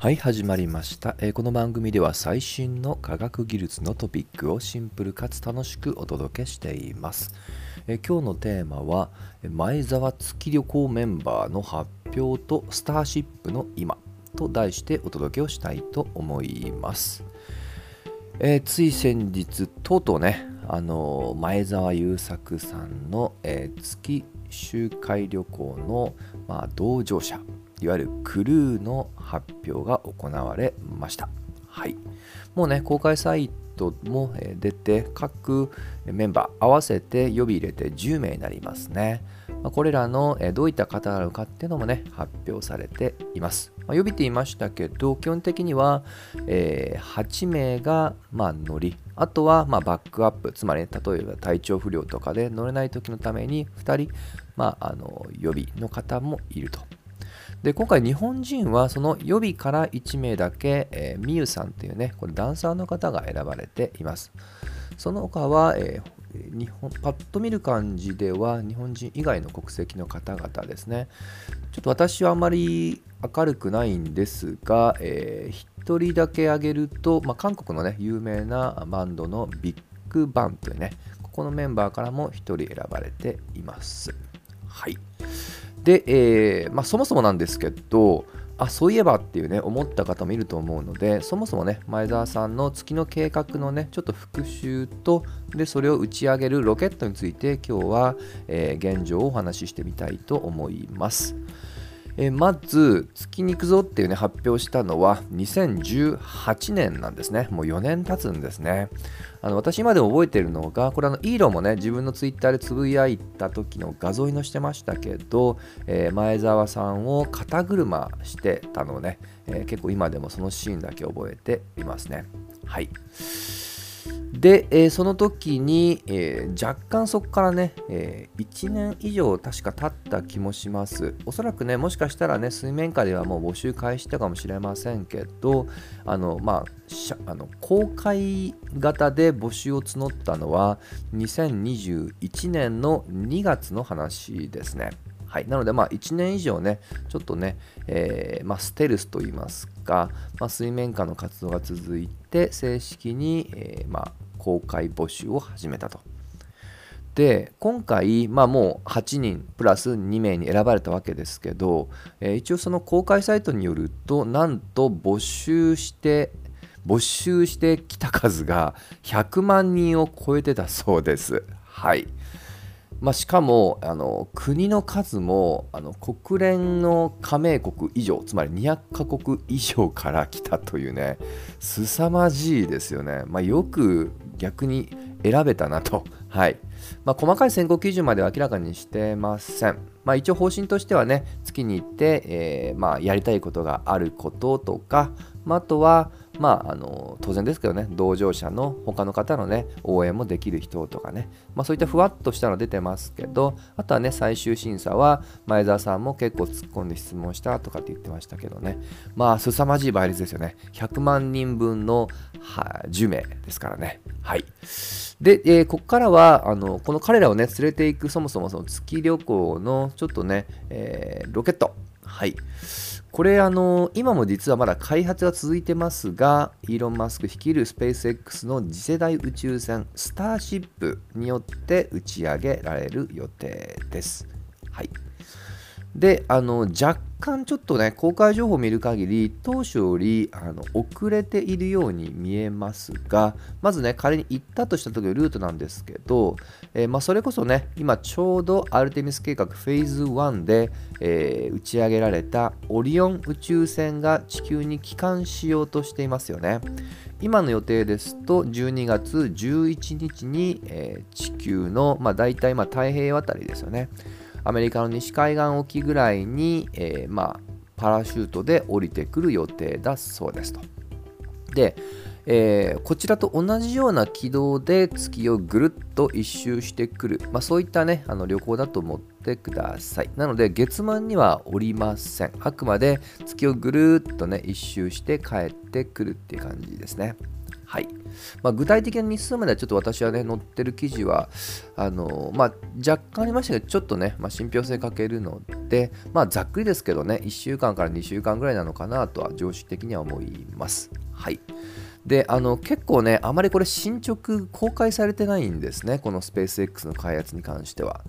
はい始まりました、えー、この番組では最新の科学技術のトピックをシンプルかつ楽しくお届けしています、えー、今日のテーマは前澤月旅行メンバーの発表とスターシップの今と題してお届けをしたいと思います、えー、つい先日とうとうねあの前澤友作さんの、え月周回旅行の、まあ、同乗者いわゆるクルーの発表が行われました。はい、もうね、公開サイトも出て、各メンバー合わせて予備入れて10名になりますね。これらのどういった方なのかっていうのもね、発表されています。まあ、予備ていましたけど、基本的には、えー、8名が、まあ、乗り、あとは、まあ、バックアップ、つまり、ね、例えば体調不良とかで乗れない時のために2人、まあ、あの予備の方もいると。で今回日本人はその予備から1名だけ、えー、みゆさんというねこれダンサーの方が選ばれています。その他は、えー、日本パッと見る感じでは日本人以外の国籍の方々ですね。ちょっと私はあまり明るくないんですが、えー、1人だけ挙げると、まあ、韓国のね有名なバンドのビッグバンというねここのメンバーからも1人選ばれています。はい。で、えー、まあ、そもそもなんですけど、あそういえばっていうね思った方もいると思うのでそもそもね前澤さんの月の計画のねちょっと復習とでそれを打ち上げるロケットについて今日は、えー、現状をお話ししてみたいと思います。えまず月に行くぞっていうね発表したのは2018年なんですね。もう4年経つんですね。あの私今でも覚えてるのがこれあのイーロンもね自分のツイッターでつぶやいた時の画像に載せてましたけど、えー、前澤さんを肩車してたのをね、えー、結構今でもそのシーンだけ覚えていますね。はい。で、えー、その時に、えー、若干そこからね、えー、1年以上確か経った気もします。おそらくね、もしかしたらね、水面下ではもう募集開始したかもしれませんけど、あの、まあ、あの公開型で募集を募ったのは2021年の2月の話ですね。はい、なので、まあ、1年以上ね、ちょっとね、えー、まあ、ステルスといいますか、まあ、水面下の活動が続いて、正式に、えー、まあ、公開募集を始めたと。で今回、まあ、もう8人プラス2名に選ばれたわけですけど、えー、一応その公開サイトによるとなんと募集して募集してきた数が100万人を超えてたそうです。はい。まあ、しかもあの国の数もあの国連の加盟国以上つまり200カ国以上から来たというね凄まじいですよね、まあ、よく逆に選べたなと、はい。まあ、細かい選考基準までは明らかにしてません、まあ、一応方針としてはね月に行って、えー、まあ、やりたいことがあることとか、まあ、あとはまあ、あの当然ですけどね同乗者の他の方のね応援もできる人とかね、まあ、そういったふわっとしたの出てますけどあとはね最終審査は前澤さんも結構突っ込んで質問したとかって言ってましたけどね。まあ凄まじい倍率ですよね。100万人分の、は10名ですからね。はい。で、えー、ここからはあのこの彼らをね連れていくそもそもその月旅行のちょっとね、えー、ロケット。はいこれあの今も実はまだ開発は続いてますがイーロン・マスク率いるスペース X の次世代宇宙船スターシップによって打ち上げられる予定です。はいであの若干ちょっとね公開情報を見る限り当初よりあの遅れているように見えますがまずね仮に行ったとした時のルートなんですけど、えー、まあ、それこそね今ちょうどアルテミス計画フェーズ1で、えー、打ち上げられたオリオン宇宙船が地球に帰還しようとしていますよね。今の予定ですと12月11日に、えー、地球の、まあ、大体まあ太平洋あたりですよね。アメリカの西海岸沖ぐらいに、えー、まあ、パラシュートで降りてくる予定だそうですと。で、えー、こちらと同じような軌道で月をぐるっと一周してくる、まあ、そういったねあの旅行だと思ってください。なので月満には降りません。あくまで月をぐるっとね一周して帰ってくるっていう感じですね。はい。まあ、具体的な日数まではちょっと私はね、載ってる記事は、あのまあ、若干ありましたけど、ちょっとね、まあ、信憑性欠けるので、まあ、ざっくりですけどね、1週間から2週間ぐらいなのかなとは常識的には思います。はい。で、あの結構ね、あまりこれ進捗公開されてないんですね、このスペース X の開発に関しては。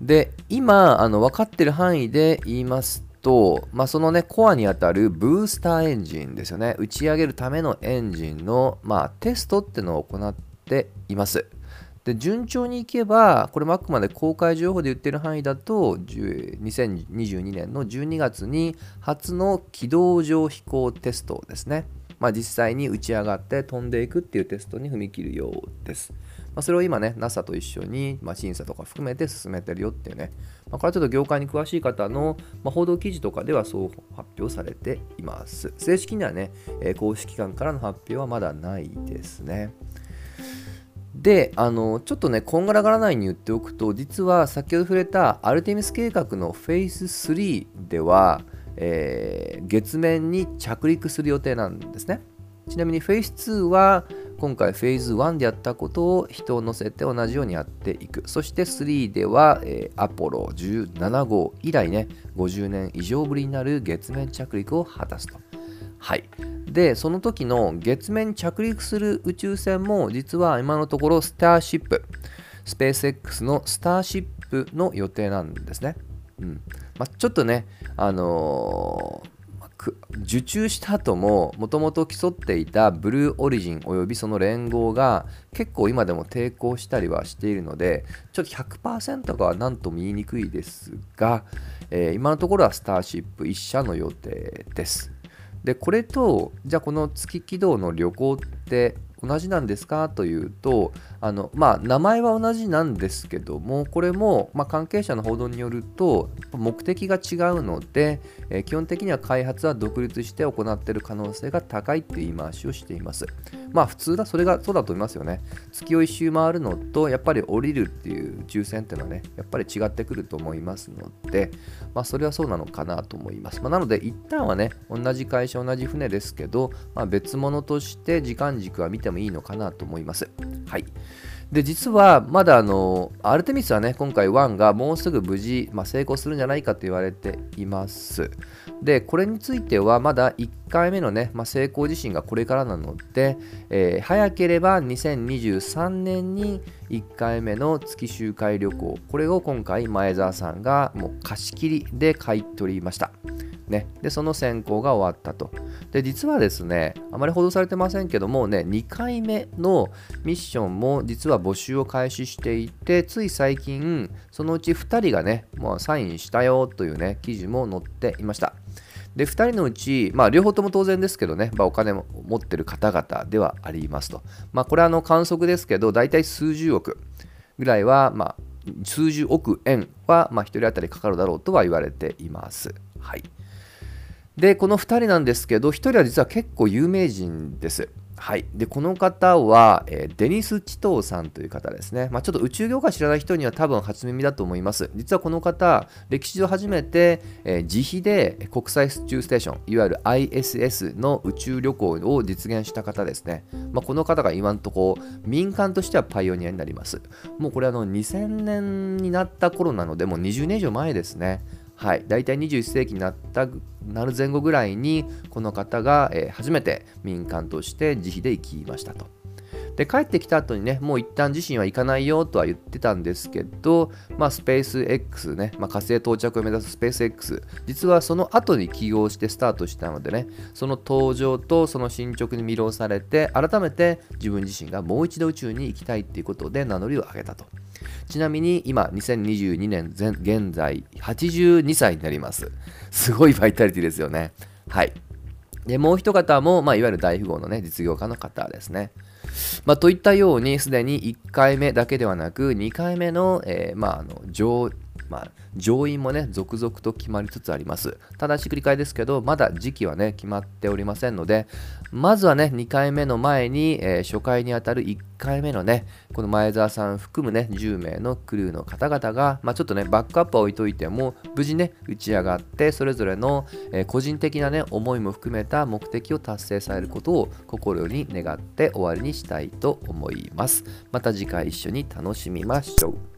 で、今、あの分かってる範囲で言いますと、まあ、そのね、コアにあたるブースターエンジンですよね、打ち上げるためのエンジンの、まあ、テストっていうのを行っています。で順調にいけば、これもあくまで公開情報で言ってる範囲だと、2022年の12月に初の軌道上飛行テストですね。まあ、実際に打ち上がって飛んでいくっていうテストに踏み切るようです。まあ、それを今ね、NASA と一緒に、まあ、審査とか含めて進めてるよっていうね、まあ、これはちょっと業界に詳しい方の、ま報道記事とかではそう発表されています。正式にはね、え公式機関からの発表はまだないですね。で、あの、ちょっとね、こんがらがらないに言っておくと、実は先ほど触れたアルテミス計画のフェイス3では、えー、月面に着陸する予定なんですね。ちなみにフェイス2は今回フェーズ1でやったことを人を乗せて同じようにやっていく。そして3では、えー、アポロ17号以来ね、50年以上ぶりになる月面着陸を果たすと。はい。で、その時の月面着陸する宇宙船も実は今のところスターシップ、スペース X のスターシップの予定なんですね。うんまあ、ちょっとね、あのー受注した後ももともと競っていたブルーオリジンおよびその連合が結構今でも抵抗したりはしているのでちょっと100%かは何とも言いにくいですが、えー、今のところはスターシップ1社の予定です。でこれとじゃあこの月軌道の旅行って同じなんですか？というとあの、まあ、名前は同じなんですけどもこれも、まあ、関係者の報道によると目的が違うので、えー、基本的には開発は独立して行っている可能性が高いっていう言い回しをしています。まあ普通だそれがそうだと思いますよね。月を一周回るのとやっぱり降りるっていう宇宙船っていうのはねやっぱり違ってくると思いますので、まあ、それはそうなのかなと思います。まあ、なので一旦はね同じ会社同じ船ですけど、まあ、別物として時間軸は見ててもいいのかなと思います。はい。で、実はまだあの、アルテミスはね、今回1がもうすぐ無事、まあ、成功するんじゃないかと言われています。で、これについてはまだ1回目のね、まあ、成功自身がこれからなので、えー、早ければ2023年に1回目の月周回旅行、これを今回前澤さんがもう貸し切りで買い取りました。ね、でその選考が終わったと。で実はですね、あまり報道されてませんけどもね、2回目のミッションも実は募集を開始していて、つい最近、そのうち2人がね、もうサインしたよというね、記事も載っていました。で2人のうち、まあ、両方とも当然ですけどね、まあ、お金を持ってる方々ではありますと。まあ、これはの観測ですけど、大体数十億ぐらいは、まあ、数十億円は、まあ、1人当たりかかるだろうとは言われています。はい。で、この2人なんですけど、1人は実は結構有名人です。はい、でこの方は、えー、デニス・チトーさんという方ですね、まあ、ちょっと宇宙業界知らない人には多分初耳だと思います。実はこの方、歴史上初めて、えー、自費で国際宇宙ステーション、いわゆる ISS の宇宙旅行を実現した方ですね。まあ、この方が今のとこ民間としてはパイオニアになります。もうこれあの2000年になった頃なので、もう20年以上前ですね。はい、大体21世紀になったなる前後ぐらいにこの方が、えー、初めて民間として自費で行きましたと。で帰ってきた後にねもう一旦自身は行かないよとは言ってたんですけど、まあ、スペース X ね、まあ、火星到着を目指すスペース X 実はその後に起業してスタートしたのでねその登場とその進捗に魅了されて改めて自分自身がもう一度宇宙に行きたいっていうことで名乗りを上げたと。ちなみに今、2022年現在、82歳になります。すごいバイタリティですよね。はい。で、もう一方も、まあ、いわゆる大富豪のね、実業家の方ですね。まあ、といったように、すでに1回目だけではなく、2回目の、えー、まあ、あの上まあ、上院もね、続々と決まりつつあります。ただし繰り返ですけど、まだ時期はね、決まっておりませんので、まずはね、2回目の前に、えー、初回にあたる1回目のね、この前澤さん含むね、10名のクルーの方々が、まあ、ちょっとね、バックアップは置いといても、無事ね、打ち上がって、それぞれの、えー、個人的なね、思いも含めた目的を達成されることを心より願って終わりにしたいと思います。また次回一緒に楽しみましょう。